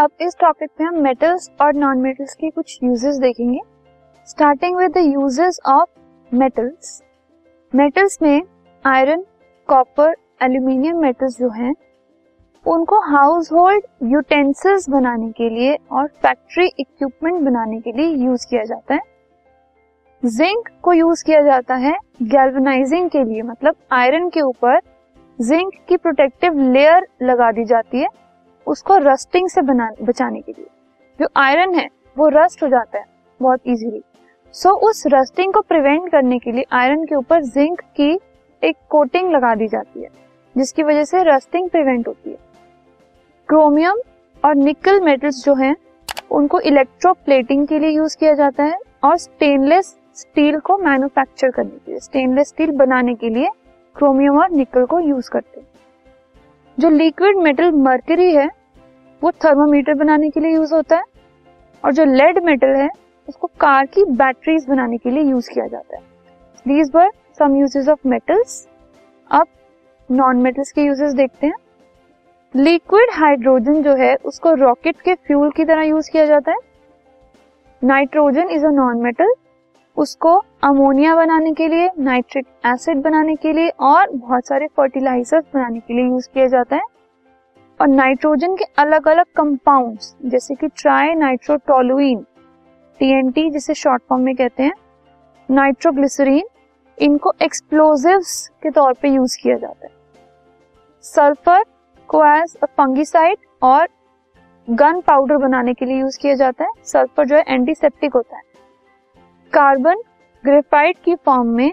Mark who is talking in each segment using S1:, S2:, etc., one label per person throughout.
S1: अब इस टॉपिक पे हम मेटल्स और नॉन मेटल्स के कुछ यूजेस देखेंगे। Starting with the uses of metals metals में आयरन कॉपर एल्यूमिनियम मेटल्स जो हैं, उनको हाउस होल्ड यूटेंसिल्स बनाने के लिए और फैक्ट्री इक्विपमेंट बनाने के लिए यूज़ किया जाता है। जिंक को यूज़ किया जाता है गैल्वेनाइजिंग के लिए मतलब आयरन के ऊपर जिंक की प्रोटेक्टिव लेयर लगा दी जाती है। उसको रस्टिंग से बना बचाने के लिए। जो आयरन है वो रस्ट हो जाता है बहुत इजीली सो so, उस रस्टिंग को प्रिवेंट करने के लिए आयरन के ऊपर जिंक की एक कोटिंग लगा दी जाती है जिसकी वजह से रस्टिंग प्रिवेंट होती है। क्रोमियम और निकल मेटल्स जो हैं उनको इलेक्ट्रोप्लेटिंग के लिए यूज़ किया जाता है और स्टेनलेस स्टील को मैन्युफैक्चर करने के लिए स्टेनलेस स्टील बनाने के लिए क्रोमियम और निकल को यूज़ करते हैं। जो लिक्विड मेटल मर्करी है, वो थर्मोमीटर बनाने के लिए यूज़ होता है और जो लेड मेटल है, उसको कार की बैटरीज बनाने के लिए यूज़ किया जाता है। These were some uses of metals अब नॉन मेटल्स के यूजेस देखते हैं। लिक्विड हाइड्रोजन जो है, उसको रॉकेट के फ्यूल की तरह यूज़ किया जाता है। Nitrogen is a non metal उसको अमोनिया बनाने के लिए, नाइट्रिक एसिड बनाने के लिए और बहुत सारे फर्टिलाइजर्स बनाने के लिए यूज़ किया जाता है। और नाइट्रोजन के अलग अलग कंपाउंड्स जैसे कि ट्राई नाइट्रोटोलुइन टीएनटी जिसे शॉर्ट फॉर्म में कहते हैं नाइट्रोग्लिसरीन इनको एक्सप्लोजिव्स के तौर पे यूज़ किया जाता है। सल्फ़र को एज अ फंगिसाइड और गन पाउडर बनाने के लिए यूज़ किया जाता है। सल्फ़र जो है एंटीसेप्टिक होता है। कार्बन ग्रेफाइट की फॉर्म में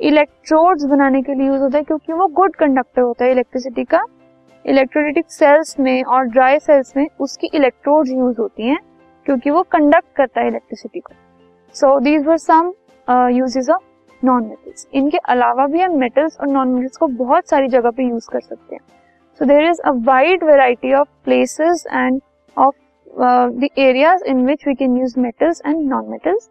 S1: इलेक्ट्रोड्स बनाने के लिए यूज़ होता है क्योंकि वो गुड कंडक्टर होता है इलेक्ट्रिसिटी का। इलेक्ट्रोलिटिक सेल्स में और ड्राई सेल्स में उसकी इलेक्ट्रोड्स यूज़ होती हैं क्योंकि वो कंडक्ट करता है इलेक्ट्रिसिटी को। So these were some uses of non metals इनके अलावा भी हम मेटल्स और नॉन मेटल्स को बहुत सारी जगह पे यूज़ कर सकते हैं। So there is a wide variety of places and of the areas in which we can use metals and non metals